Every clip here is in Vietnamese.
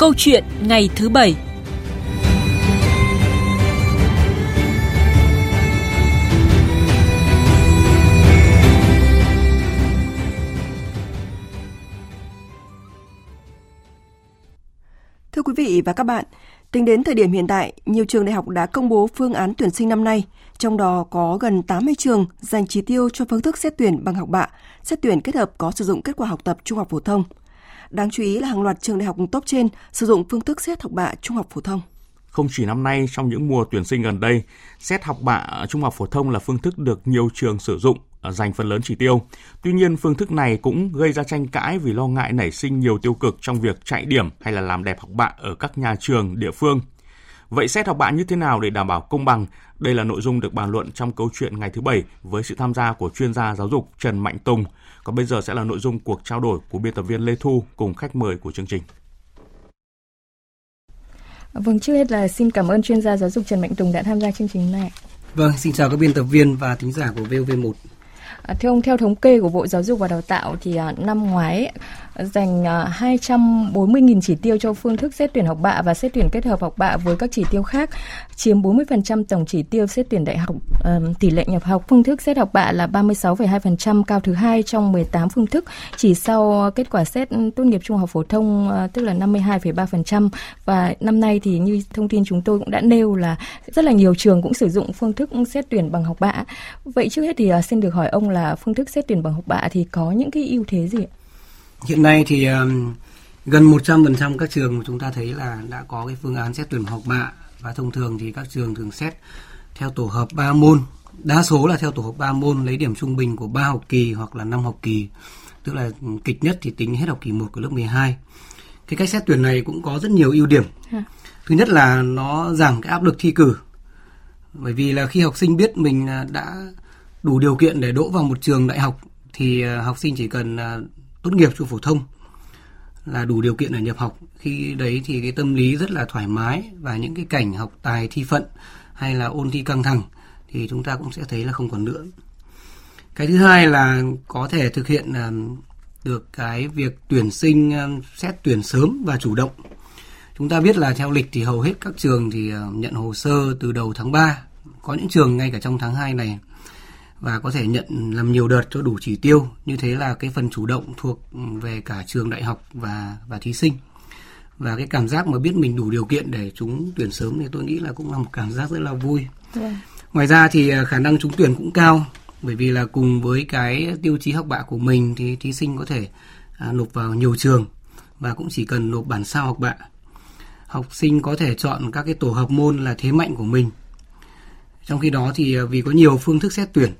Câu chuyện ngày thứ bảy Thưa quý vị và các bạn, tính đến thời điểm hiện tại, nhiều trường đại học đã công bố phương án tuyển sinh năm nay, trong đó có gần 80 trường dành chỉ tiêu cho phương thức xét tuyển bằng học bạ, xét tuyển kết hợp có sử dụng kết quả học tập trung học phổ thông. Đáng chú ý là hàng loạt trường đại học top trên sử dụng phương thức xét học bạ trung học phổ thông. Không chỉ năm nay, trong những mùa tuyển sinh gần đây, xét học bạ trung học phổ thông là phương thức được nhiều trường sử dụng à, dành phần lớn chỉ tiêu. Tuy nhiên, phương thức này cũng gây ra tranh cãi vì lo ngại nảy sinh nhiều tiêu cực trong việc chạy điểm hay là làm đẹp học bạ ở các nhà trường địa phương. Vậy xét học bạ như thế nào để đảm bảo công bằng? Đây là nội dung được bàn luận trong câu chuyện ngày thứ Bảy với sự tham gia của chuyên gia giáo dục Trần Mạnh Tùng. Còn bây giờ sẽ là nội dung cuộc trao đổi của biên tập viên Lê Thu cùng khách mời của chương trình. Vâng, trước hết là xin cảm ơn chuyên gia giáo dục Trần Mạnh Tùng đã tham gia chương trình này. Vâng, xin chào các biên tập viên và thính giả của VOV1. À, thưa ông, theo thống kê của Bộ Giáo dục và Đào tạo thì à, năm ngoái dành à, 240.000 chỉ tiêu cho phương thức xét tuyển học bạ và xét tuyển kết hợp học bạ với các chỉ tiêu khác, chiếm 40% tổng chỉ tiêu xét tuyển đại học. Ờ, tỷ lệ nhập học phương thức xét học bạ là 36,2%, cao thứ hai trong 18 phương thức, chỉ sau kết quả xét tốt nghiệp trung học phổ thông ờ, tức là 52,3% và năm nay thì như thông tin chúng tôi cũng đã nêu là rất là nhiều trường cũng sử dụng phương thức xét tuyển bằng học bạ. Vậy trước hết thì à, xin được hỏi ông là phương thức xét tuyển bằng học bạ thì có những cái ưu thế gì ạ? Hiện nay thì um, gần 100% các trường mà chúng ta thấy là đã có cái phương án xét tuyển học bạ và thông thường thì các trường thường xét theo tổ hợp 3 môn, đa số là theo tổ hợp 3 môn lấy điểm trung bình của 3 học kỳ hoặc là 5 học kỳ. Tức là kịch nhất thì tính hết học kỳ 1 của lớp 12. Cái cách xét tuyển này cũng có rất nhiều ưu điểm. Thứ nhất là nó giảm cái áp lực thi cử. Bởi vì là khi học sinh biết mình à, đã đủ điều kiện để đỗ vào một trường đại học thì à, học sinh chỉ cần à, tốt nghiệp trung phổ thông là đủ điều kiện để nhập học. Khi đấy thì cái tâm lý rất là thoải mái và những cái cảnh học tài thi phận hay là ôn thi căng thẳng thì chúng ta cũng sẽ thấy là không còn nữa. Cái thứ hai là có thể thực hiện được cái việc tuyển sinh xét tuyển sớm và chủ động. Chúng ta biết là theo lịch thì hầu hết các trường thì ờ, nhận hồ sơ từ đầu tháng 3 có những trường ngay cả trong tháng 2 này và có thể nhận làm nhiều đợt cho đủ chỉ tiêu. Như thế là cái phần chủ động thuộc về cả trường đại học và và thí sinh. Và cái cảm giác mà biết mình đủ điều kiện để chúng tuyển sớm thì tôi nghĩ là cũng là một cảm giác rất là vui. Yeah. Vâng. ngoài ra thì à, khả năng trúng tuyển cũng cao. Bởi vì là cùng với cái tiêu chí học bạ của mình thì thí sinh có thể à, nộp vào nhiều trường và cũng chỉ cần nộp bản sao học bạ. Học sinh có thể chọn các cái tổ hợp môn là thế mạnh của mình. Trong khi đó thì à, vì có nhiều phương thức xét tuyển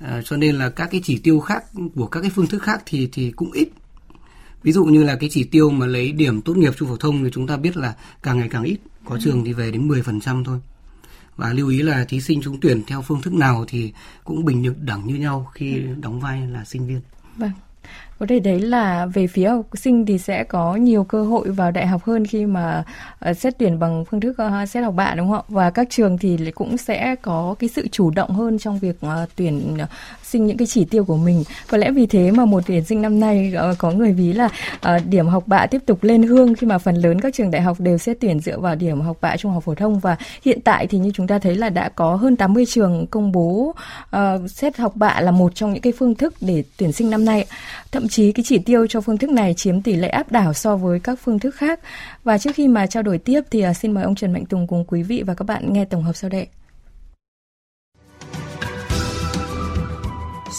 À, cho nên là các cái chỉ tiêu khác của các cái phương thức khác thì thì cũng ít ví dụ như là cái chỉ tiêu mà lấy điểm tốt nghiệp trung phổ thông thì chúng ta biết là càng ngày càng ít có ừ. trường thì về đến 10% thôi và lưu ý là thí sinh trúng tuyển theo phương thức nào thì cũng bình đẳng như nhau khi ừ. đóng vai là sinh viên. Vâng. Có thể đấy là về phía học sinh thì sẽ có nhiều cơ hội vào đại học hơn khi mà ờ, xét tuyển bằng phương thức ờ, xét học bạ, đúng không ạ? Và các trường thì cũng sẽ có cái sự chủ động hơn trong việc ờ, tuyển sinh những cái chỉ tiêu của mình. Có lẽ vì thế mà một tuyển sinh năm nay có người ví là điểm học bạ tiếp tục lên hương khi mà phần lớn các trường đại học đều xét tuyển dựa vào điểm học bạ trung học phổ thông và hiện tại thì như chúng ta thấy là đã có hơn 80 trường công bố xét học bạ là một trong những cái phương thức để tuyển sinh năm nay. Thậm Thậm chí cái chỉ tiêu cho phương thức này chiếm tỷ lệ áp đảo so với các phương thức khác. Và trước khi mà trao đổi tiếp thì à, xin mời ông Trần Mạnh Tùng cùng quý vị và các bạn nghe tổng hợp sau đây.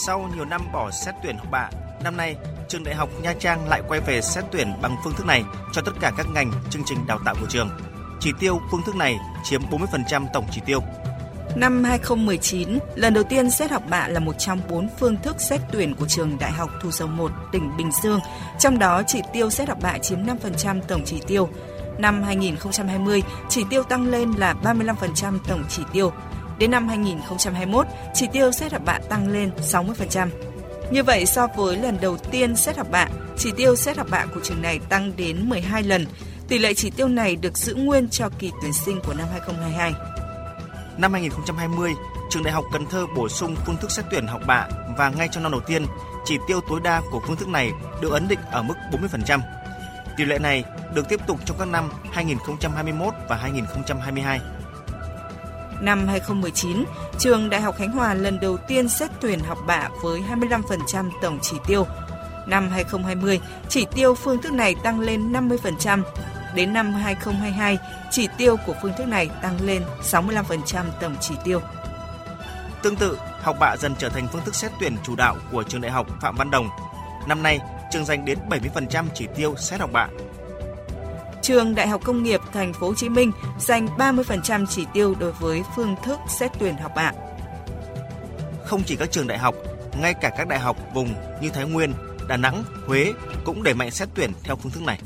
Sau nhiều năm bỏ xét tuyển học bạ, năm nay trường đại học Nha Trang lại quay về xét tuyển bằng phương thức này cho tất cả các ngành chương trình đào tạo của trường. Chỉ tiêu phương thức này chiếm 40% tổng chỉ tiêu. Năm 2019, lần đầu tiên xét học bạ là một trong bốn phương thức xét tuyển của trường Đại học Thủ Dầu Một, tỉnh Bình Dương. Trong đó, chỉ tiêu xét học bạ chiếm 5% tổng chỉ tiêu. Năm 2020, chỉ tiêu tăng lên là 35% tổng chỉ tiêu. Đến năm 2021, chỉ tiêu xét học bạ tăng lên 60%. Như vậy, so với lần đầu tiên xét học bạ, chỉ tiêu xét học bạ của trường này tăng đến 12 lần. Tỷ lệ chỉ tiêu này được giữ nguyên cho kỳ tuyển sinh của năm 2022. Năm 2020, trường Đại học Cần Thơ bổ sung phương thức xét tuyển học bạ và ngay trong năm đầu tiên, chỉ tiêu tối đa của phương thức này được ấn định ở mức 40%. Tỷ lệ này được tiếp tục trong các năm 2021 và 2022. Năm 2019, trường Đại học Khánh Hòa lần đầu tiên xét tuyển học bạ với 25% tổng chỉ tiêu. Năm 2020, chỉ tiêu phương thức này tăng lên 50%. Đến năm 2022, chỉ tiêu của phương thức này tăng lên 65% tổng chỉ tiêu. Tương tự, học bạ dần trở thành phương thức xét tuyển chủ đạo của trường đại học Phạm Văn Đồng. Năm nay, trường dành đến 70% chỉ tiêu xét học bạ. Trường Đại học Công nghiệp Thành phố Hồ Chí Minh dành 30% chỉ tiêu đối với phương thức xét tuyển học bạ. Không chỉ các trường đại học, ngay cả các đại học vùng như Thái Nguyên, Đà Nẵng, Huế cũng đẩy mạnh xét tuyển theo phương thức này.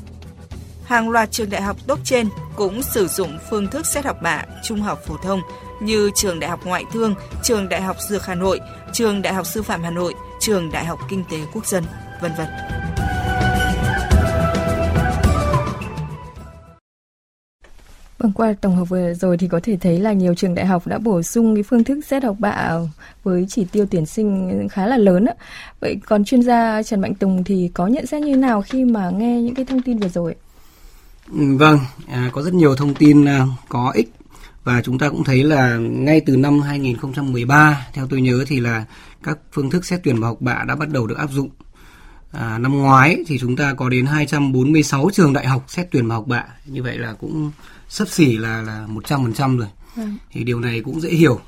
Hàng loạt trường đại học top trên cũng sử dụng phương thức xét học bạ trung học phổ thông như trường Đại học Ngoại thương, trường Đại học Dược Hà Nội, trường Đại học Sư phạm Hà Nội, trường Đại học Kinh tế Quốc dân, vân vân. Vâng, qua tổng hợp vừa rồi thì có thể thấy là nhiều trường đại học đã bổ sung cái phương thức xét học bạ với chỉ tiêu tuyển sinh khá là lớn. Vậy còn chuyên gia Trần Mạnh Tùng thì có nhận xét như nào khi mà nghe những cái thông tin vừa rồi? Vâng, à, có rất nhiều thông tin à, có ích và chúng ta cũng thấy là ngay từ năm 2013 theo tôi nhớ thì là các phương thức xét tuyển vào học bạ đã bắt đầu được áp dụng. À, năm ngoái thì chúng ta có đến 246 trường đại học xét tuyển vào học bạ, như vậy là cũng sấp xỉ là là 100% rồi. Ừ. Thì điều này cũng dễ hiểu.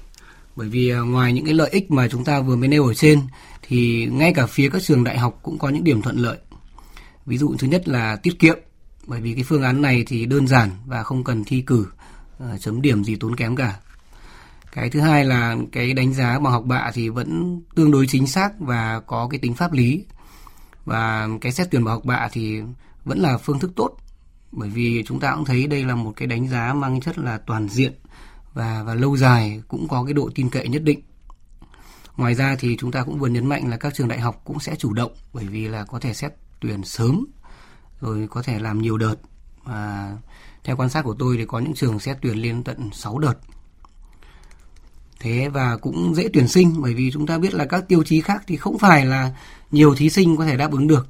Bởi vì à, ngoài những cái lợi ích mà chúng ta vừa mới nêu ở trên thì ngay cả phía các trường đại học cũng có những điểm thuận lợi. Ví dụ thứ nhất là tiết kiệm bởi vì cái phương án này thì đơn giản và không cần thi cử ờ, chấm điểm gì tốn kém cả. Cái thứ hai là cái đánh giá bằng học bạ thì vẫn tương đối chính xác và có cái tính pháp lý. Và cái xét tuyển bằng học bạ thì vẫn là phương thức tốt. Bởi vì chúng ta cũng thấy đây là một cái đánh giá mang chất là toàn diện và và lâu dài, cũng có cái độ tin cậy nhất định. Ngoài ra thì chúng ta cũng vừa nhấn mạnh là các trường đại học cũng sẽ chủ động, bởi vì là có thể xét tuyển sớm rồi có thể làm nhiều đợt. Và theo quan sát của tôi thì có những trường xét tuyển lên tận 6 đợt. Thế và cũng dễ tuyển sinh bởi vì chúng ta biết là các tiêu chí khác thì không phải là nhiều thí sinh có thể đáp ứng được.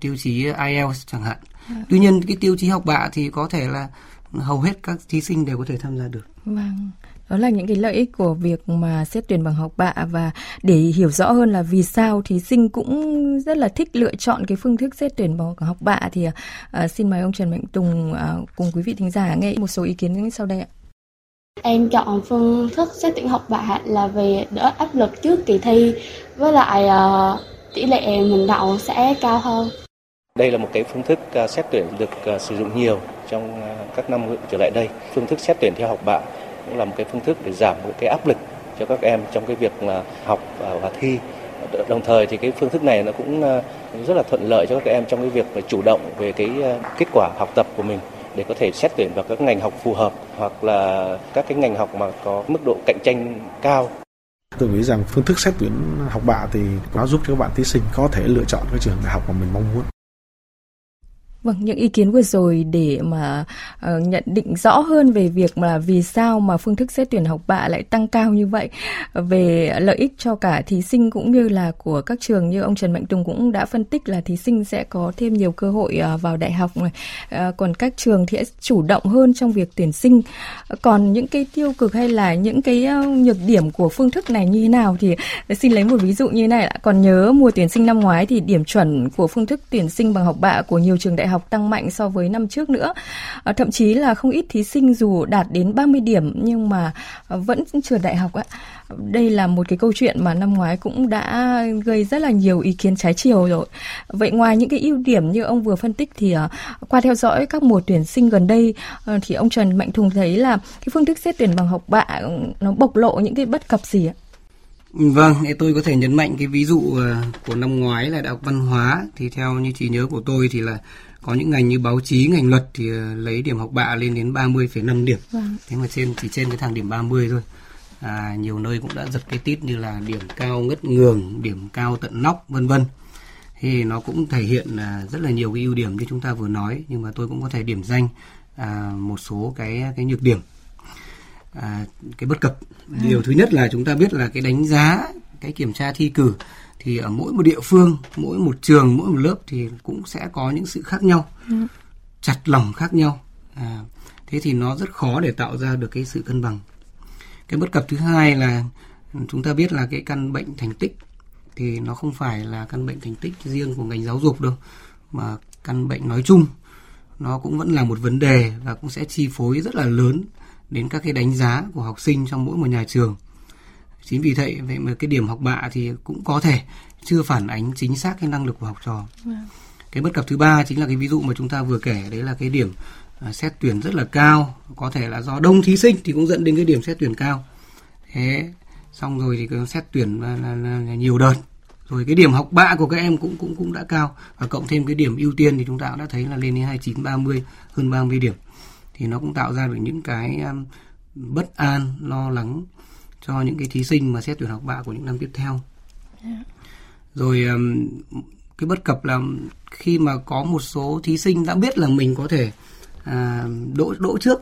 Tiêu chí IELTS chẳng hạn. Dạ. tuy nhiên cái tiêu chí học bạ thì có thể là hầu hết các thí sinh đều có thể tham gia được. Vâng đó là những cái lợi ích của việc mà xét tuyển bằng học bạ và để hiểu rõ hơn là vì sao thí sinh cũng rất là thích lựa chọn cái phương thức xét tuyển bằng học bạ thì uh, xin mời ông Trần Mạnh Tùng uh, cùng quý vị thính giả nghe một số ý kiến sau đây ạ. Em chọn phương thức xét tuyển học bạ là vì đỡ áp lực trước kỳ thi với lại uh, tỷ lệ mình đậu sẽ cao hơn. Đây là một cái phương thức xét tuyển được sử dụng nhiều trong các năm trở lại đây. Phương thức xét tuyển theo học bạ cũng là một cái phương thức để giảm một cái áp lực cho các em trong cái việc là học và thi đồng thời thì cái phương thức này nó cũng ờ, rất là thuận lợi cho các em trong cái việc chủ động về cái ờ, kết quả học tập của mình để có thể xét tuyển vào các ngành học phù hợp hoặc là các cái ngành học mà có mức độ cạnh tranh cao. Tôi nghĩ rằng phương thức xét tuyển học bạ thì nó giúp cho các bạn thí sinh có thể lựa chọn cái trường đại học mà mình mong muốn. Vâng, những ý kiến vừa rồi để mà uh, nhận định rõ hơn về việc mà vì sao mà phương thức xét tuyển học bạ lại tăng cao như vậy về lợi ích cho cả thí sinh cũng như là của các trường như ông Trần Mạnh Tùng cũng đã phân tích là thí sinh sẽ có thêm nhiều cơ hội uh, vào đại học này. Uh, còn các trường thì sẽ chủ động hơn trong việc tuyển sinh. Còn những cái tiêu cực hay là những cái uh, nhược điểm của phương thức này như thế nào thì xin lấy một ví dụ như này. ạ Còn nhớ mùa tuyển sinh năm ngoái thì điểm chuẩn của phương thức tuyển sinh bằng học bạ của nhiều trường đại học học tăng mạnh so với năm trước nữa. À, thậm chí là không ít thí sinh dù đạt đến 30 điểm nhưng mà ờ, vẫn trượt đại học ạ. Đây là một cái câu chuyện mà năm ngoái cũng đã gây rất là nhiều ý kiến trái chiều rồi. Vậy ngoài những cái ưu điểm như ông vừa phân tích thì ờ, qua theo dõi các mùa tuyển sinh gần đây thì ông Trần Mạnh Thùng thấy là cái phương thức xét tuyển bằng học bạ ừ, nó bộc lộ những cái bất cập gì ạ? Vâng, tôi có thể nhấn mạnh cái ví dụ của năm ngoái là Đại học Văn hóa thì theo như trí nhớ của tôi thì là có những ngành như báo chí ngành luật thì ờ, lấy điểm học bạ lên đến 30,5 điểm. Vâng. thế mà trên chỉ trên cái thang điểm 30 thôi. À, nhiều nơi cũng đã giật cái tít như là điểm cao ngất ngường điểm cao tận nóc vân vân. Thì nó cũng thể hiện à, rất là nhiều cái ưu điểm như chúng ta vừa nói nhưng mà tôi cũng có thể điểm danh à, một số cái cái nhược điểm. À, cái bất cập. Điều thứ nhất là chúng ta biết là cái đánh giá cái kiểm tra thi cử thì ở mỗi một địa phương mỗi một trường mỗi một lớp thì cũng sẽ có những sự khác nhau ừ. chặt lỏng khác nhau. À, thế thì nó rất khó để tạo ra được cái sự cân bằng. Cái bất cập thứ hai là chúng ta biết là cái căn bệnh thành tích thì nó không phải là căn bệnh thành tích riêng của ngành giáo dục đâu mà căn bệnh nói chung nó cũng vẫn là một vấn đề và cũng sẽ chi phối rất là lớn đến các cái đánh giá của học sinh trong mỗi một nhà trường chính vì vậy vậy mà cái điểm học bạ thì cũng có thể chưa phản ánh chính xác cái năng lực của học trò. Vâng. cái bất cập thứ ba chính là cái ví dụ mà chúng ta vừa kể đấy là cái điểm à, xét tuyển rất là cao có thể là do đông thí sinh thì cũng dẫn đến cái điểm xét tuyển cao. Thế xong rồi thì cái xét tuyển là, là, là, là nhiều đợt. Rồi cái điểm học bạ của các em cũng cũng cũng đã cao. Và cộng thêm cái điểm ưu tiên thì chúng ta cũng đã thấy là lên đến 29 30 hơn 30 điểm. Thì nó cũng tạo ra được những cái um, bất an lo lắng cho những cái thí sinh mà xét tuyển học bạ của những năm tiếp theo. Rồi um, cái bất cập là khi mà có một số thí sinh đã biết là mình có thể à, đỗ đỗ trước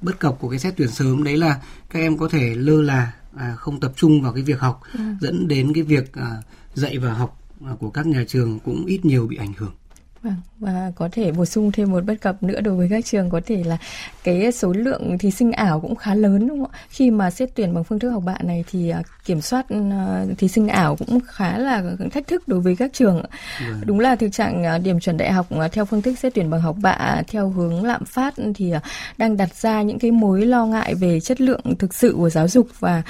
bất cập của cái xét tuyển sớm đấy là các em có thể lơ là à, không tập trung vào cái việc học ừ. dẫn đến cái việc à, dạy và học à, của các nhà trường cũng ít nhiều bị ảnh hưởng Vâng, và có thể bổ sung thêm một bất cập nữa đối với các trường có thể là cái số lượng thí sinh ảo cũng khá lớn đúng không ạ? Khi mà xét tuyển bằng phương thức học bạ này thì à, kiểm soát à, thí sinh ảo cũng khá là thách thức đối với các trường. Vâng. Đúng là thực trạng à, điểm chuẩn đại học theo phương thức xét tuyển bằng học bạ theo hướng lạm phát thì đang đặt ra những cái mối lo ngại về chất lượng thực sự của giáo dục và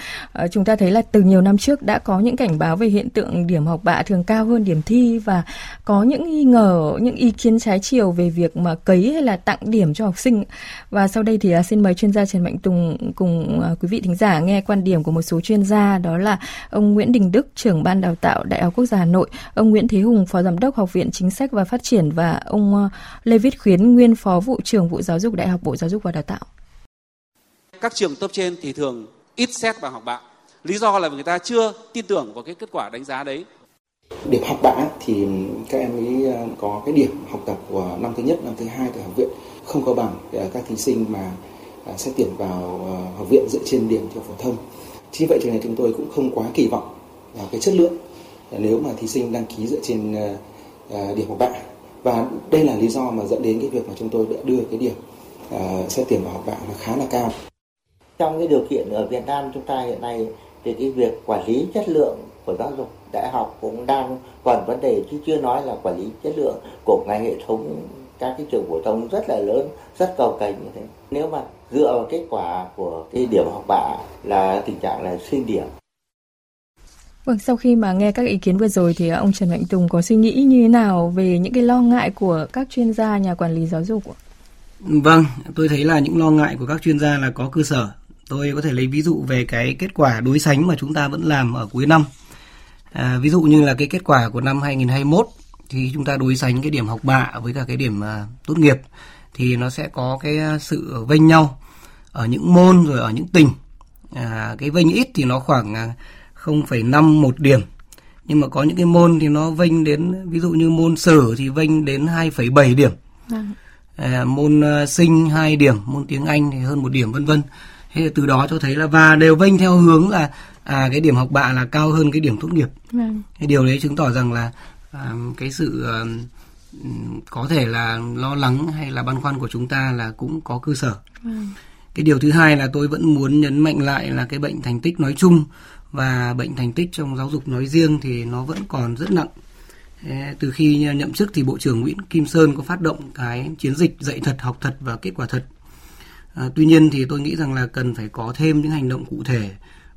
chúng ta thấy là từ nhiều năm trước đã có những cảnh báo về hiện tượng điểm học bạ thường cao hơn điểm thi và có những nghi ngờ những ý kiến trái chiều về việc mà cấy hay là tặng điểm cho học sinh. Và sau đây thì à, xin mời chuyên gia Trần Mạnh Tùng cùng à, quý vị thính giả nghe quan điểm của một số chuyên gia đó là ông Nguyễn Đình Đức, trưởng ban đào tạo Đại học Quốc gia Hà Nội, ông Nguyễn Thế Hùng, phó giám đốc Học viện Chính sách và Phát triển và ông à, Lê Viết Khuyến, nguyên phó vụ trưởng vụ giáo dục Đại học Bộ Giáo dục và Đào tạo. Các trường top trên thì thường ít xét bằng học bạ. Lý do là người ta chưa tin tưởng vào cái kết quả đánh giá đấy điểm học bạ thì các em ấy có cái điểm học tập của năm thứ nhất, năm thứ hai tại học viện, không có bằng à, các thí sinh mà à, xét tuyển vào à, học viện dựa trên điểm theo phổ thông. Chính vậy cho nên chúng tôi cũng không quá kỳ vọng vào cái chất lượng nếu mà thí sinh đăng ký dựa trên điểm học bạ. Và đây là lý do mà dẫn đến cái việc mà chúng tôi đã đưa cái điểm xét tuyển vào học bạ nó khá là cao. Trong cái điều kiện ở Việt Nam chúng ta hiện nay thì cái việc quản lý chất lượng của giáo dục đại học cũng đang còn vấn đề chứ chưa nói là quản lý chất lượng của ngành hệ thống các cái trường phổ thông rất là lớn rất cầu cành như thế nếu mà dựa vào kết quả của cái điểm học bạ là tình trạng là xin điểm Vâng, sau khi mà nghe các ý kiến vừa rồi thì ông Trần Mạnh Tùng có suy nghĩ như thế nào về những cái lo ngại của các chuyên gia nhà quản lý giáo dục ạ? Vâng, tôi thấy là những lo ngại của các chuyên gia là có cơ sở. Tôi có thể lấy ví dụ về cái kết quả đối sánh mà chúng ta vẫn làm ở cuối năm À, ví dụ như là cái kết quả của năm 2021 thì chúng ta đối sánh cái điểm học bạ với cả cái điểm à, tốt nghiệp thì nó sẽ có cái à, sự vênh nhau ở những môn rồi ở những tỉnh. À, cái vênh ít thì nó khoảng 0,5 à, một điểm. Nhưng mà có những cái môn thì nó vênh đến ví dụ như môn sử thì vênh đến 2,7 điểm. Vâng. À, môn uh, sinh 2 điểm, môn tiếng Anh thì hơn một điểm vân vân. Thế từ đó cho thấy là và đều vênh theo hướng là à cái điểm học bạ là cao hơn cái điểm tốt nghiệp vâng. cái điều đấy chứng tỏ rằng là à, cái sự à, có thể là lo lắng hay là băn khoăn của chúng ta là cũng có cơ sở vâng. cái điều thứ hai là tôi vẫn muốn nhấn mạnh lại là cái bệnh thành tích nói chung và bệnh thành tích trong giáo dục nói riêng thì nó vẫn còn rất nặng từ khi nhậm chức thì bộ trưởng Nguyễn Kim Sơn có phát động cái chiến dịch dạy thật học thật và kết quả thật à, tuy nhiên thì tôi nghĩ rằng là cần phải có thêm những hành động cụ thể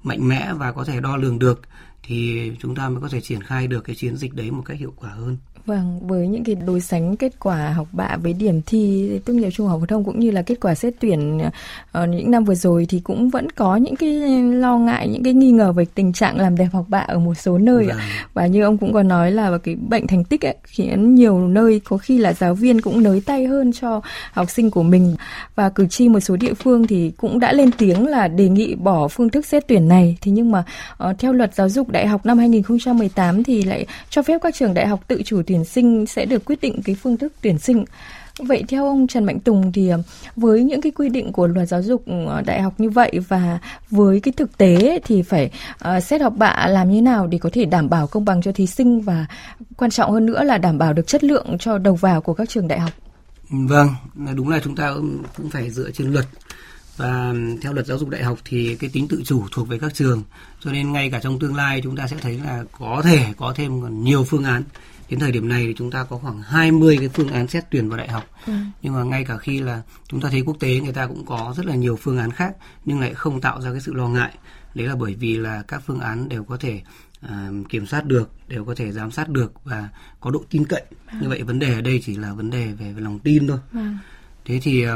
mạnh mẽ và có thể đo lường được, thì chúng ta mới có thể triển khai được cái chiến dịch đấy một cách hiệu quả hơn. Vâng, với những cái đối sánh kết quả học bạ với điểm thi tốt nghiệp trung học phổ thông cũng như là kết quả xét tuyển ở ờ, những năm vừa rồi thì cũng vẫn có những cái lo ngại, những cái nghi ngờ về tình trạng làm đẹp học bạ ở một số nơi vâng. Và như ông cũng có nói là cái bệnh thành tích ấy, khiến nhiều nơi có khi là giáo viên cũng nới tay hơn cho học sinh của mình và cử tri một số địa phương thì cũng đã lên tiếng là đề nghị bỏ phương thức xét tuyển này. Thì nhưng mà uh, theo luật giáo dục đại học năm 2018 thì lại cho phép các trường đại học tự chủ tuyển sinh sẽ được quyết định cái phương thức tuyển sinh. Vậy theo ông Trần Mạnh Tùng thì ờ, với những cái quy định của luật giáo dục ờ, đại học như vậy và với cái thực tế thì phải ờ, xét học bạ làm như nào để có thể đảm bảo công bằng cho thí sinh và quan trọng hơn nữa là đảm bảo được chất lượng cho đầu vào của các trường đại học. Vâng, đúng là chúng ta cũng phải dựa trên luật. Và theo luật giáo dục đại học thì cái tính tự chủ thuộc về các trường. Cho nên ngay cả trong tương lai chúng ta sẽ thấy là có thể có thêm còn nhiều phương án đến thời điểm này thì chúng ta có khoảng 20 cái phương án xét tuyển vào đại học ừ. nhưng mà ngay cả khi là chúng ta thấy quốc tế người ta cũng có rất là nhiều phương án khác nhưng lại không tạo ra cái sự lo ngại đấy là bởi vì là các phương án đều có thể uh, kiểm soát được đều có thể giám sát được và có độ tin cậy ừ. như vậy vấn đề ở đây chỉ là vấn đề về, về lòng tin thôi ừ. thế thì uh,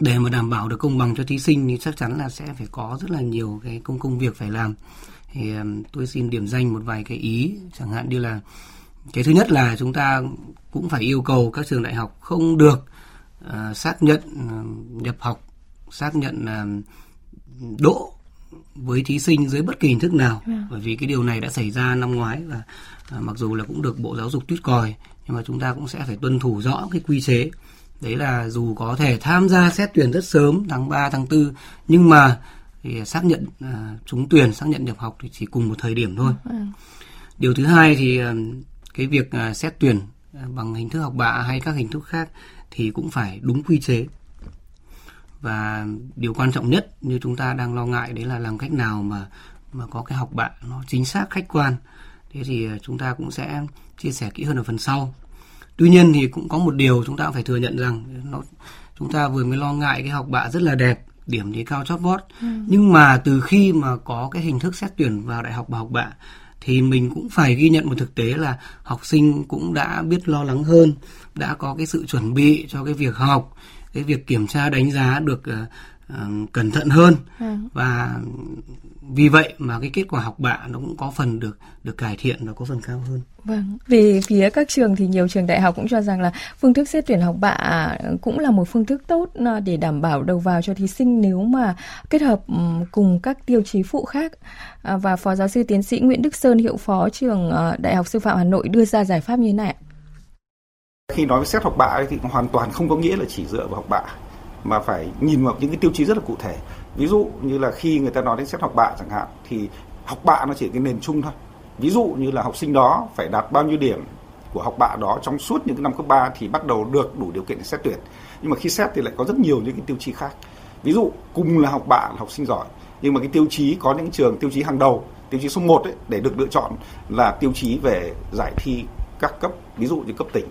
để mà đảm bảo được công bằng cho thí sinh thì chắc chắn là sẽ phải có rất là nhiều cái công công việc phải làm thì tôi xin điểm danh một vài cái ý chẳng hạn như là cái thứ nhất là chúng ta cũng phải yêu cầu các trường đại học không được uh, xác nhận uh, nhập học xác nhận uh, độ với thí sinh dưới bất kỳ hình thức nào yeah. Vâng. bởi vì cái điều này đã xảy ra năm ngoái và uh, mặc dù là cũng được bộ giáo dục tuyết còi nhưng mà chúng ta cũng sẽ phải tuân thủ rõ cái quy chế đấy là dù có thể tham gia xét tuyển rất sớm tháng 3, tháng 4 nhưng mà thì xác nhận uh, trúng tuyển xác nhận nhập học thì chỉ cùng một thời điểm thôi. Ừ. điều thứ hai thì uh, cái việc uh, xét tuyển bằng hình thức học bạ hay các hình thức khác thì cũng phải đúng quy chế. Và điều quan trọng nhất như chúng ta đang lo ngại đấy là làm cách nào mà mà có cái học bạ nó chính xác khách quan. Thế thì chúng ta cũng sẽ chia sẻ kỹ hơn ở phần sau. Tuy nhiên thì cũng có một điều chúng ta phải thừa nhận rằng nó chúng ta vừa mới lo ngại cái học bạ rất là đẹp điểm thì cao chót vót ừ. nhưng mà từ khi mà có cái hình thức xét tuyển vào đại học và học bạ thì mình cũng phải ghi nhận một thực tế là học sinh cũng đã biết lo lắng hơn đã có cái sự chuẩn bị cho cái việc học cái việc kiểm tra đánh giá được uh, uh, cẩn thận hơn ừ. và vì vậy mà cái kết quả học bạ nó cũng có phần được được cải thiện và có phần cao hơn. Vâng, về phía các trường thì nhiều trường đại học cũng cho rằng là phương thức xét tuyển học bạ cũng là một phương thức tốt à, để đảm bảo đầu vào cho thí sinh nếu mà kết hợp cùng các tiêu chí phụ khác. À, và Phó giáo sư tiến sĩ Nguyễn Đức Sơn, hiệu phó trường à, Đại học Sư phạm Hà Nội đưa ra giải pháp như thế này. Khi nói về xét học bạ thì hoàn toàn không có nghĩa là chỉ dựa vào học bạ mà phải nhìn vào những cái tiêu chí rất là cụ thể. Ví dụ như là khi người ta nói đến xét học bạ chẳng hạn thì học bạ nó chỉ cái nền chung thôi. Ví dụ như là học sinh đó phải đạt bao nhiêu điểm của học bạ đó trong suốt những cái năm cấp 3 thì bắt đầu được đủ điều kiện để xét tuyển. Nhưng mà khi xét thì lại có rất nhiều những cái tiêu chí khác. Ví dụ cùng là học bạ là học sinh giỏi nhưng mà cái tiêu chí có những trường tiêu chí hàng đầu tiêu chí số 1 ấy, để được lựa chọn là tiêu chí về giải thi các cấp ví dụ như cấp tỉnh.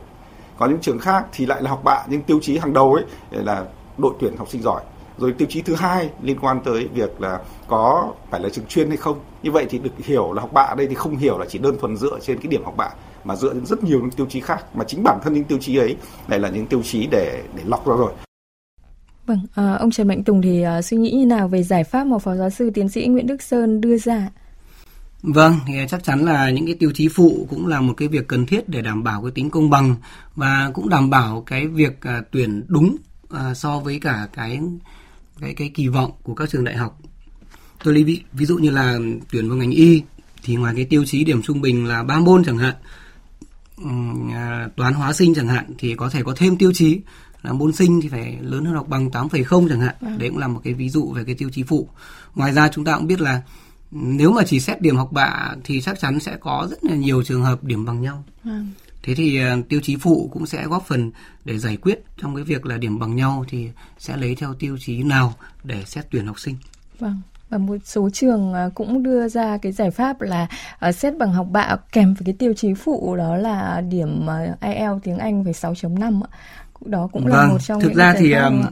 Có những trường khác thì lại là học bạ nhưng tiêu chí hàng đầu ấy là đội tuyển học sinh giỏi. Rồi tiêu chí thứ hai liên quan tới việc là có phải là trường chuyên hay không. Như vậy thì được hiểu là học bạ ở đây thì không hiểu là chỉ đơn thuần dựa trên cái điểm học bạ mà dựa trên rất nhiều những tiêu chí khác. Mà chính bản thân những tiêu chí ấy lại là những tiêu chí để để lọc ra rồi. Vâng, à, ông Trần Mạnh Tùng thì à, suy nghĩ như nào về giải pháp mà Phó Giáo sư Tiến sĩ Nguyễn Đức Sơn đưa ra? Vâng, thì chắc chắn là những cái tiêu chí phụ cũng là một cái việc cần thiết để đảm bảo cái tính công bằng và cũng đảm bảo cái việc à, tuyển đúng à, so với cả cái cái cái kỳ vọng của các trường đại học. Tôi lấy ví, ví dụ như là tuyển vào ngành y thì ngoài cái tiêu chí điểm trung bình là ba môn chẳng hạn, à, toán hóa sinh chẳng hạn thì có thể có thêm tiêu chí là môn sinh thì phải lớn hơn học bằng 8,0 chẳng hạn. Ừ. Đấy cũng là một cái ví dụ về cái tiêu chí phụ. Ngoài ra chúng ta cũng biết là nếu mà chỉ xét điểm học bạ thì chắc chắn sẽ có rất là nhiều trường hợp điểm bằng nhau. Ừ. Thế thì uh, tiêu chí phụ cũng sẽ góp phần để giải quyết trong cái việc là điểm bằng nhau thì sẽ lấy theo tiêu chí nào để xét tuyển học sinh. Vâng. Và một số trường ờ, cũng đưa ra cái giải pháp là uh, xét bằng học bạ kèm với cái tiêu chí phụ đó là điểm IELTS tiếng Anh phải 6.5 Đó cũng là vâng, một trong thực những ra thì um,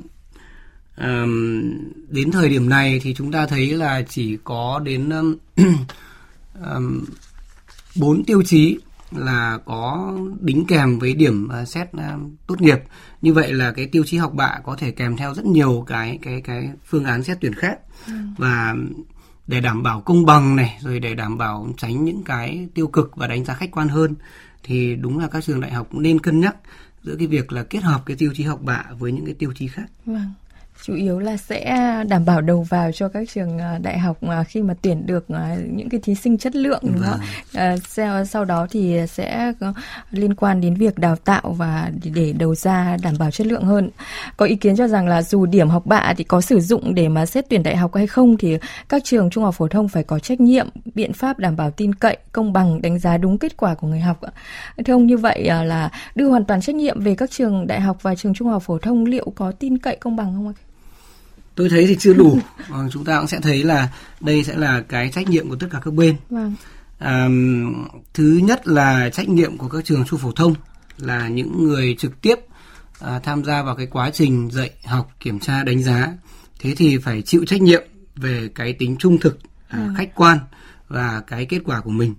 um, đến thời điểm này thì chúng ta thấy là chỉ có đến um, 4 tiêu chí là có đính kèm với điểm xét uh, tốt nghiệp như vậy là cái tiêu chí học bạ có thể kèm theo rất nhiều cái cái cái phương án xét tuyển khác ừ. và để đảm bảo công bằng này rồi để đảm bảo tránh những cái tiêu cực và đánh giá khách quan hơn thì đúng là các trường đại học cũng nên cân nhắc giữa cái việc là kết hợp cái tiêu chí học bạ với những cái tiêu chí khác. Vâng. Chủ yếu là sẽ đảm bảo đầu vào cho các trường à, đại học à, khi mà tuyển được à, những cái thí sinh chất lượng đúng không ạ? Sau, sau đó thì sẽ liên quan đến việc đào tạo và để đầu ra đảm bảo chất lượng hơn. Có ý kiến cho rằng là dù điểm học bạ thì có sử dụng để mà xét tuyển đại học hay không thì các trường trung học phổ thông phải có trách nhiệm, biện pháp đảm bảo tin cậy, công bằng, đánh giá đúng kết quả của người học. Thưa ông như vậy là đưa hoàn toàn trách nhiệm về các trường đại học và trường trung học phổ thông liệu có tin cậy công bằng không ạ? Tôi thấy thì chưa đủ. Vâng, chúng ta cũng sẽ thấy là đây sẽ là cái trách nhiệm của tất cả các bên. Vâng. à, thứ nhất là trách nhiệm của các trường trung phổ thông là những người trực tiếp à, tham gia vào cái quá trình dạy học kiểm tra đánh giá. Thế thì phải chịu trách nhiệm về cái tính trung thực à, ừ. khách quan và cái kết quả của mình.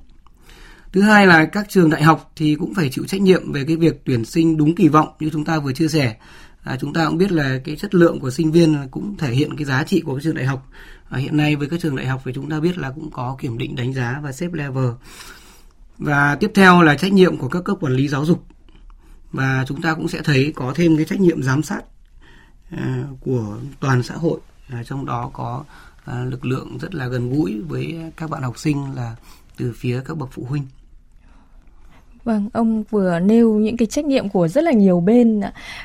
Thứ hai là các trường đại học thì cũng phải chịu trách nhiệm về cái việc tuyển sinh đúng kỳ vọng như chúng ta vừa chia sẻ à, chúng ta cũng biết là cái chất lượng của sinh viên cũng thể hiện cái giá trị của các trường đại học. À, hiện nay với các trường đại học thì chúng ta biết là cũng có kiểm định đánh giá và xếp level. Và tiếp theo là trách nhiệm của các cấp quản lý giáo dục. Và chúng ta cũng sẽ thấy có thêm cái trách nhiệm giám sát à, của toàn xã hội. À, trong đó có à, lực lượng rất là gần gũi với các bạn học sinh là từ phía các bậc phụ huynh. Vâng, ông vừa nêu những cái trách nhiệm của rất là nhiều bên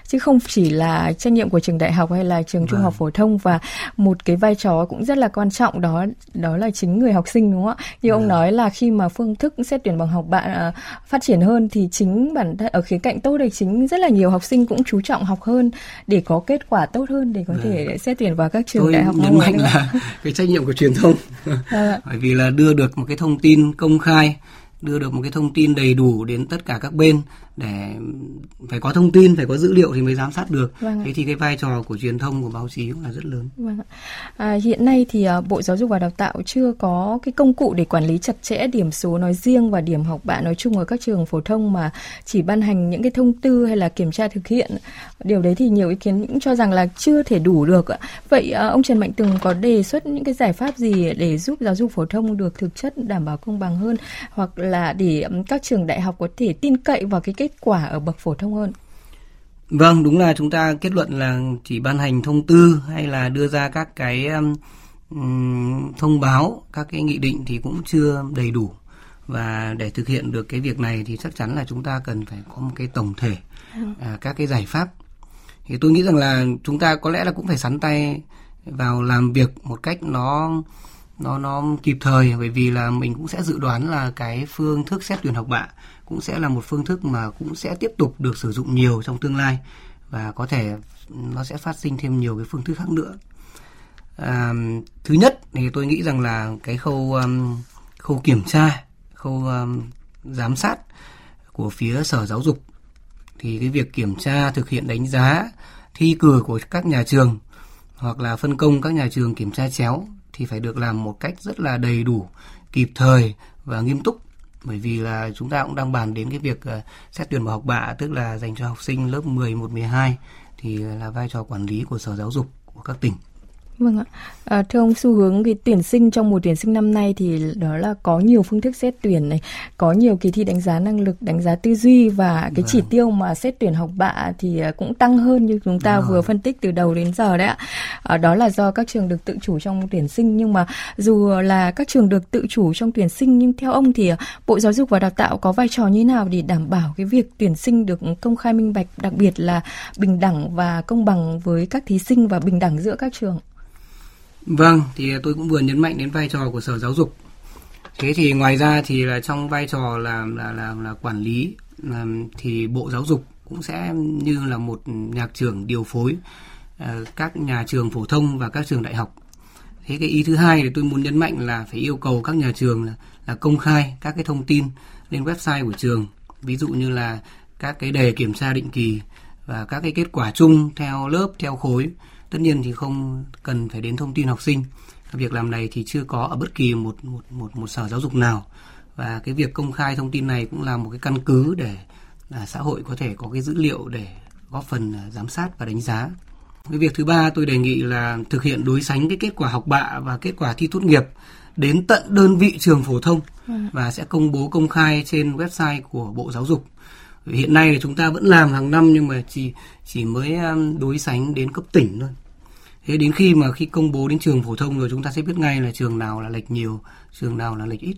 chứ không chỉ là trách nhiệm của trường đại học hay là trường vâng. trung học phổ thông và một cái vai trò cũng rất là quan trọng đó đó là chính người học sinh đúng không ạ? Như vâng. ông nói là khi mà phương thức xét tuyển bằng học bạn uh, phát triển hơn thì chính bản thân ở khía cạnh tốt đây chính rất là nhiều học sinh cũng chú trọng học hơn để có kết quả tốt hơn để có vâng. thể xét tuyển vào các trường Tôi đại học. nhấn mạnh là cái trách nhiệm của truyền thông. Vâng Bởi vì là đưa được một cái thông tin công khai đưa được một cái thông tin đầy đủ đến tất cả các bên để phải có thông tin phải có dữ liệu thì mới giám sát được. Vâng thế thì cái vai trò của truyền thông của báo chí cũng là rất lớn. Vâng À, hiện nay thì uh, bộ giáo dục và đào tạo chưa có cái công cụ để quản lý chặt chẽ điểm số nói riêng và điểm học bạ nói chung ở các trường phổ thông mà chỉ ban hành những cái thông tư hay là kiểm tra thực hiện. Điều đấy thì nhiều ý kiến cũng cho rằng là chưa thể đủ được vậy uh, ông Trần Mạnh Tùng có đề xuất những cái giải pháp gì để giúp giáo dục phổ thông được thực chất đảm bảo công bằng hơn hoặc là là để các trường đại học có thể tin cậy vào cái kết quả ở bậc phổ thông hơn. Vâng, đúng là chúng ta kết luận là chỉ ban hành thông tư hay là đưa ra các cái um, thông báo, các cái nghị định thì cũng chưa đầy đủ. Và để thực hiện được cái việc này thì chắc chắn là chúng ta cần phải có một cái tổng thể à, các cái giải pháp. Thì tôi nghĩ rằng là chúng ta có lẽ là cũng phải sắn tay vào làm việc một cách nó nó nó kịp thời bởi vì là mình cũng sẽ dự đoán là cái phương thức xét tuyển học bạ cũng sẽ là một phương thức mà cũng sẽ tiếp tục được sử dụng nhiều trong tương lai và có thể nó sẽ phát sinh thêm nhiều cái phương thức khác nữa. À, thứ nhất thì tôi nghĩ rằng là cái khâu um, khâu kiểm tra, khâu um, giám sát của phía sở giáo dục thì cái việc kiểm tra thực hiện đánh giá thi cử của các nhà trường hoặc là phân công các nhà trường kiểm tra chéo thì phải được làm một cách rất là đầy đủ, kịp thời và nghiêm túc bởi vì là chúng ta cũng đang bàn đến cái việc ờ, xét tuyển vào học bạ tức là dành cho học sinh lớp 11, 12 thì là vai trò quản lý của Sở Giáo dục của các tỉnh. Vâng ạ. À, thưa ông xu hướng cái tuyển sinh trong mùa tuyển sinh năm nay thì đó là có nhiều phương thức xét tuyển này, có nhiều kỳ thi đánh giá năng lực, đánh giá tư duy và cái vâng. chỉ tiêu mà xét tuyển học bạ thì à, cũng tăng hơn như chúng ta vâng. vừa phân tích từ đầu đến giờ đấy ạ. À, đó là do các trường được tự chủ trong tuyển sinh nhưng mà dù là các trường được tự chủ trong tuyển sinh nhưng theo ông thì à, Bộ Giáo dục và Đào tạo có vai trò như nào để đảm bảo cái việc tuyển sinh được công khai minh bạch, đặc biệt là bình đẳng và công bằng với các thí sinh và bình đẳng giữa các trường? Vâng, thì tôi cũng vừa nhấn mạnh đến vai trò của Sở Giáo dục. Thế thì ngoài ra thì là trong vai trò là là là, là quản lý là, thì Bộ Giáo dục cũng sẽ như là một nhạc trưởng điều phối ờ, các nhà trường phổ thông và các trường đại học. Thế cái ý thứ hai thì tôi muốn nhấn mạnh là phải yêu cầu các nhà trường là, là công khai các cái thông tin lên website của trường. Ví dụ như là các cái đề kiểm tra định kỳ và các cái kết quả chung theo lớp, theo khối tất nhiên thì không cần phải đến thông tin học sinh việc làm này thì chưa có ở bất kỳ một một một một sở giáo dục nào và cái việc công khai thông tin này cũng là một cái căn cứ để là xã hội có thể có cái dữ liệu để góp phần à, giám sát và đánh giá cái việc thứ ba tôi đề nghị là thực hiện đối sánh cái kết quả học bạ và kết quả thi tốt nghiệp đến tận đơn vị trường phổ thông ừ. và sẽ công bố công khai trên website của Bộ Giáo dục. Hiện nay thì chúng ta vẫn làm hàng năm nhưng mà chỉ chỉ mới đối sánh đến cấp tỉnh thôi thế đến khi mà khi công bố đến trường phổ thông rồi chúng ta sẽ biết ngay là trường nào là lệch nhiều trường nào là lệch ít.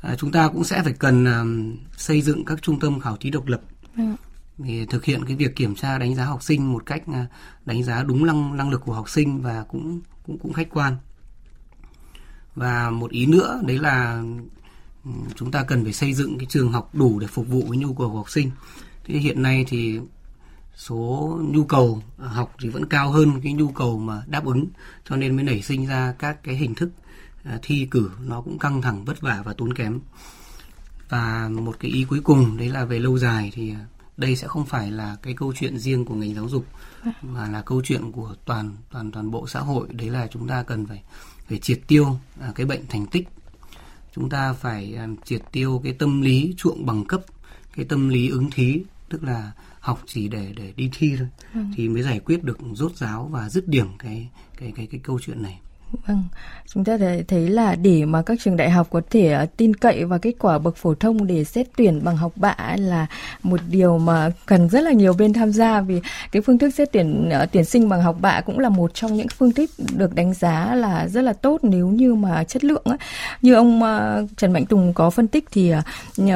À, chúng ta cũng sẽ phải cần um, xây dựng các trung tâm khảo thí độc lập. Ừ. để thực hiện cái việc kiểm tra đánh giá học sinh một cách uh, đánh giá đúng năng năng lực của học sinh và cũng cũng cũng khách quan. Và một ý nữa đấy là chúng ta cần phải xây dựng cái trường học đủ để phục vụ với nhu cầu của học sinh. Thế hiện nay thì số nhu cầu à, học thì vẫn cao hơn cái nhu cầu mà đáp ứng, cho nên mới nảy sinh ra các cái hình thức à, thi cử nó cũng căng thẳng, vất vả và tốn kém. Và một cái ý cuối cùng đấy là về lâu dài thì à, đây sẽ không phải là cái câu chuyện riêng của ngành giáo dục, mà là câu chuyện của toàn toàn toàn bộ xã hội. Đấy là chúng ta cần phải phải triệt tiêu cái bệnh thành tích. Chúng ta phải triệt tiêu cái tâm lý chuộng bằng cấp, cái tâm lý ứng thí, tức là học chỉ để để đi thi thôi ừ. thì mới giải quyết được rốt ráo và dứt điểm cái cái cái cái câu chuyện này Vâng, chúng ta thấy là để mà các trường đại học có thể ờ, tin cậy vào kết quả bậc phổ thông để xét tuyển bằng học bạ là một điều mà cần rất là nhiều bên tham gia vì cái phương thức xét tuyển ờ, tuyển sinh bằng học bạ cũng là một trong những phương thức được đánh giá là rất là tốt nếu như mà chất lượng ấy. Như ông ờ, Trần Mạnh Tùng có phân tích thì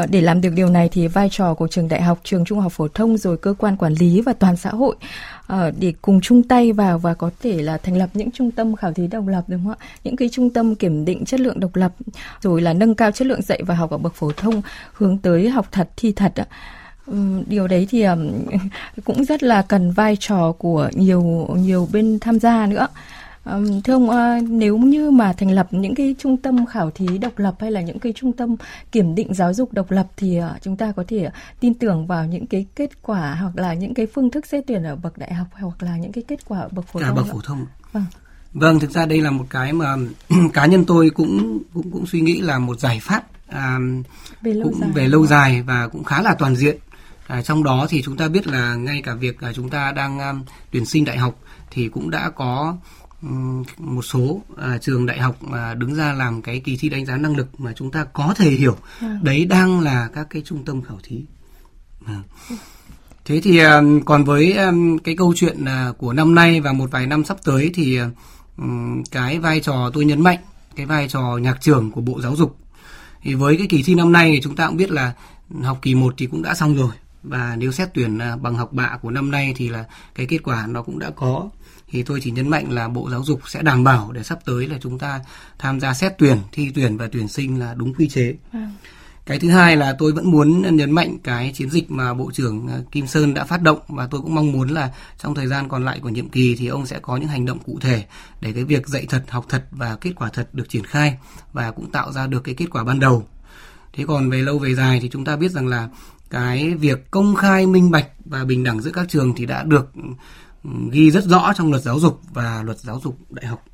để làm được điều này thì vai trò của trường đại học, trường trung học phổ thông rồi cơ quan quản lý và toàn xã hội uh, để cùng chung tay vào và có thể là thành lập những trung tâm khảo thí độc lập đúng không ạ? Những cái trung tâm kiểm định chất lượng độc lập rồi là nâng cao chất lượng dạy và học ở bậc phổ thông hướng tới học thật thi thật ạ. Điều đấy thì cũng rất là cần vai trò của nhiều nhiều bên tham gia nữa. Thưa ông, uh, nếu như mà thành lập những cái trung tâm khảo thí độc lập hay là những cái trung tâm kiểm định giáo dục độc lập thì uh, chúng ta có thể tin tưởng vào những cái kết quả hoặc là những cái phương thức xét tuyển ở bậc đại học hoặc là những cái kết quả ở bậc phổ Cả thông. bậc phổ thông. Vâng. Vâng, thực ra đây là một cái mà cá nhân tôi cũng cũng cũng suy nghĩ là một giải pháp à, về lâu cũng dài. về lâu dài và cũng khá là toàn diện. À, trong đó thì chúng ta biết là ngay cả việc à, chúng ta đang um, tuyển sinh đại học thì cũng đã có một số à, trường đại học mà đứng ra làm cái kỳ thi đánh giá năng lực mà chúng ta có thể hiểu. À. đấy đang là các cái trung tâm khảo thí. À. thế thì à, còn với à, cái câu chuyện à, của năm nay và một vài năm sắp tới thì à, cái vai trò tôi nhấn mạnh cái vai trò nhạc trưởng của bộ giáo dục. Thì với cái kỳ thi năm nay thì chúng ta cũng biết là học kỳ 1 thì cũng đã xong rồi. Và nếu xét tuyển à, bằng học bạ của năm nay thì là cái kết quả nó cũng đã có thì tôi chỉ nhấn mạnh là Bộ Giáo dục sẽ đảm bảo để sắp tới là chúng ta tham gia xét tuyển, thi tuyển và tuyển sinh là đúng quy chế. À. Cái thứ hai là tôi vẫn muốn nhấn mạnh cái chiến dịch mà Bộ trưởng ờ, Kim Sơn đã phát động và tôi cũng mong muốn là trong thời gian còn lại của nhiệm kỳ thì ông sẽ có những hành động cụ thể để cái việc dạy thật, học thật và kết quả thật được triển khai và cũng tạo ra được cái kết quả ban đầu. Thế còn về lâu về dài thì chúng ta biết rằng là cái việc công khai minh bạch và bình đẳng giữa các trường thì đã được ghi rất rõ trong luật giáo dục và luật giáo dục đại học.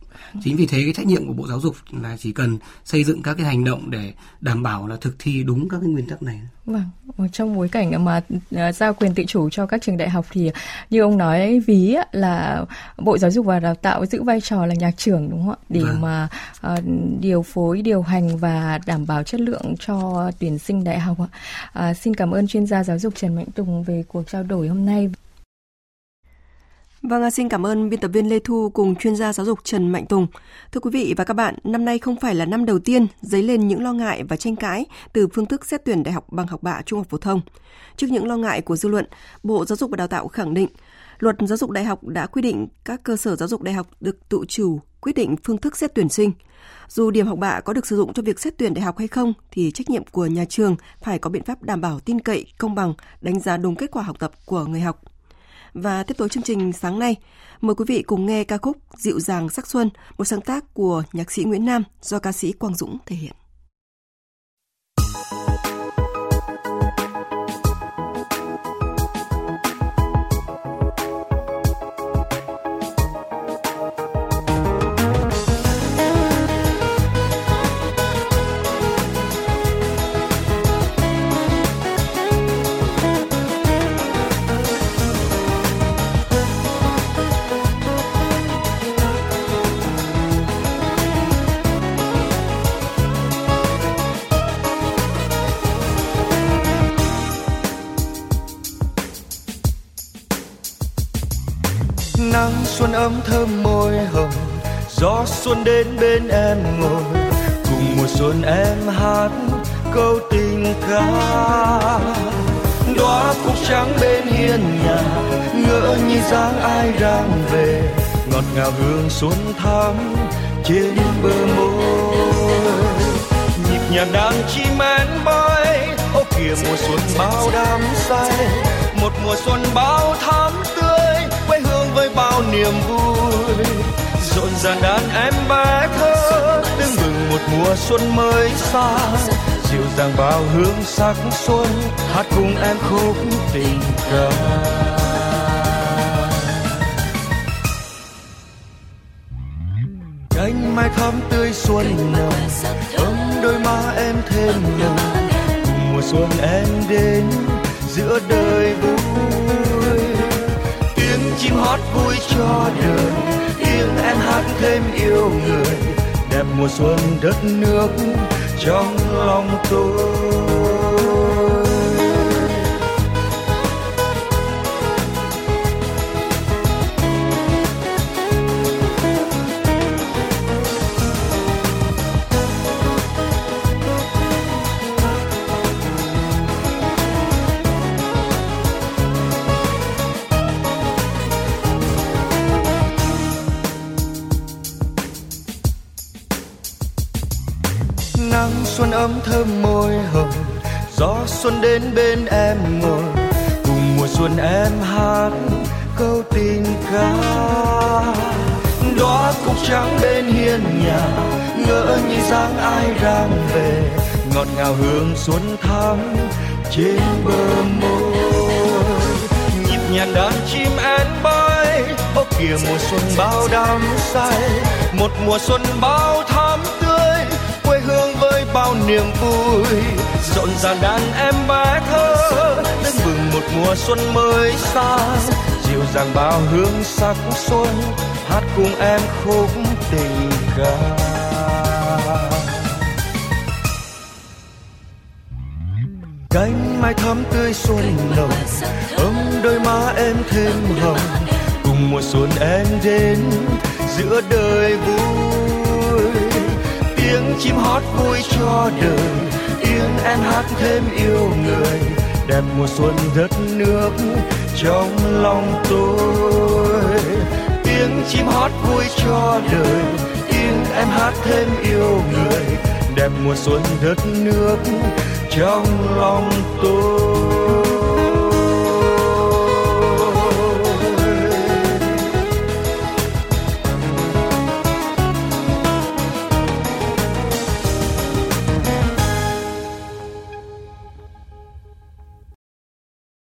Chính vì thế cái trách nhiệm của bộ giáo dục là chỉ cần xây dựng các cái hành động để đảm bảo là thực thi đúng các cái nguyên tắc này. Vâng trong bối cảnh mà à, giao quyền tự chủ cho các trường đại học thì như ông nói ví là bộ giáo dục và đào tạo giữ vai trò là nhạc trưởng đúng không ạ? Để vâng. mà uh, điều phối điều hành và đảm bảo chất lượng cho tuyển sinh đại học ạ. Uh, xin cảm ơn chuyên gia giáo dục trần mạnh tùng về cuộc trao đổi hôm nay Vâng, à, xin cảm ơn biên tập viên Lê Thu cùng chuyên gia giáo dục Trần Mạnh Tùng. Thưa quý vị và các bạn, năm nay không phải là năm đầu tiên dấy lên những lo ngại và tranh cãi từ phương thức xét tuyển đại học bằng học bạ trung học phổ thông. Trước những lo ngại của dư luận, Bộ Giáo dục và Đào tạo khẳng định Luật giáo dục đại học đã quy định các cơ sở giáo dục đại học được tự chủ quyết định phương thức xét tuyển sinh. Dù điểm học bạ có được sử dụng cho việc xét tuyển đại học hay không thì trách nhiệm của nhà trường phải có biện pháp đảm bảo tin cậy, công bằng, đánh giá đúng kết quả học tập của người học. Và tiếp tục chương trình sáng nay, mời quý vị cùng nghe ca khúc Dịu dàng sắc xuân, một sáng tác của nhạc sĩ Nguyễn Nam do ca sĩ Quang Dũng thể hiện. Xuân ấm thơm môi hồng, gió xuân đến bên em ngồi, cùng mùa xuân em hát câu tình ca. Đóa cúc trắng bên hiên nhà, ngỡ như dáng ai đang về, ngọt ngào hương xuân thắm trên bờ môi. Nhịp nhàng đàn chim én bay, ô kìa mùa xuân bao đắm say, một mùa xuân bao thắm tươi bao niềm vui. Rộn ràng đàn em bé thơ tưng bừng một mùa xuân mới sang dịu dàng bao hương sắc xuân, hát cùng em khúc tình ca. Cánh mai thắm tươi xuân nồng, ấm đôi má em thêm nồng. Cùng mùa xuân em đến, giữa đời vui chim hót vui cho đời. Tiếng em hát thêm yêu người, đẹp mùa xuân đất nước trong lòng tôi. Ngọt hương xuân thắm trên bờ môi. Nhịp nhàng đàn chim én bay ô kìa mùa xuân bao đắm say. Một mùa xuân bao thắm tươi, quê hương với bao niềm vui. Rộn ràng đàn em bé thơ tưng bừng một mùa xuân mới sang dịu dàng bao hương sắc xuân, hát cùng em khúc tình ca. cánh mai thắm tươi xuân nồng ấm đôi má em thêm hồng. cùng mùa xuân em đến giữa đời vui. Tiếng chim hót vui cho đời tiếng em hát thêm yêu người. Đẹp mùa xuân đất nước trong lòng tôi. Tiếng chim hót vui cho đời tiếng em hát thêm yêu người. Đẹp mùa xuân đất nước trong lòng tôi.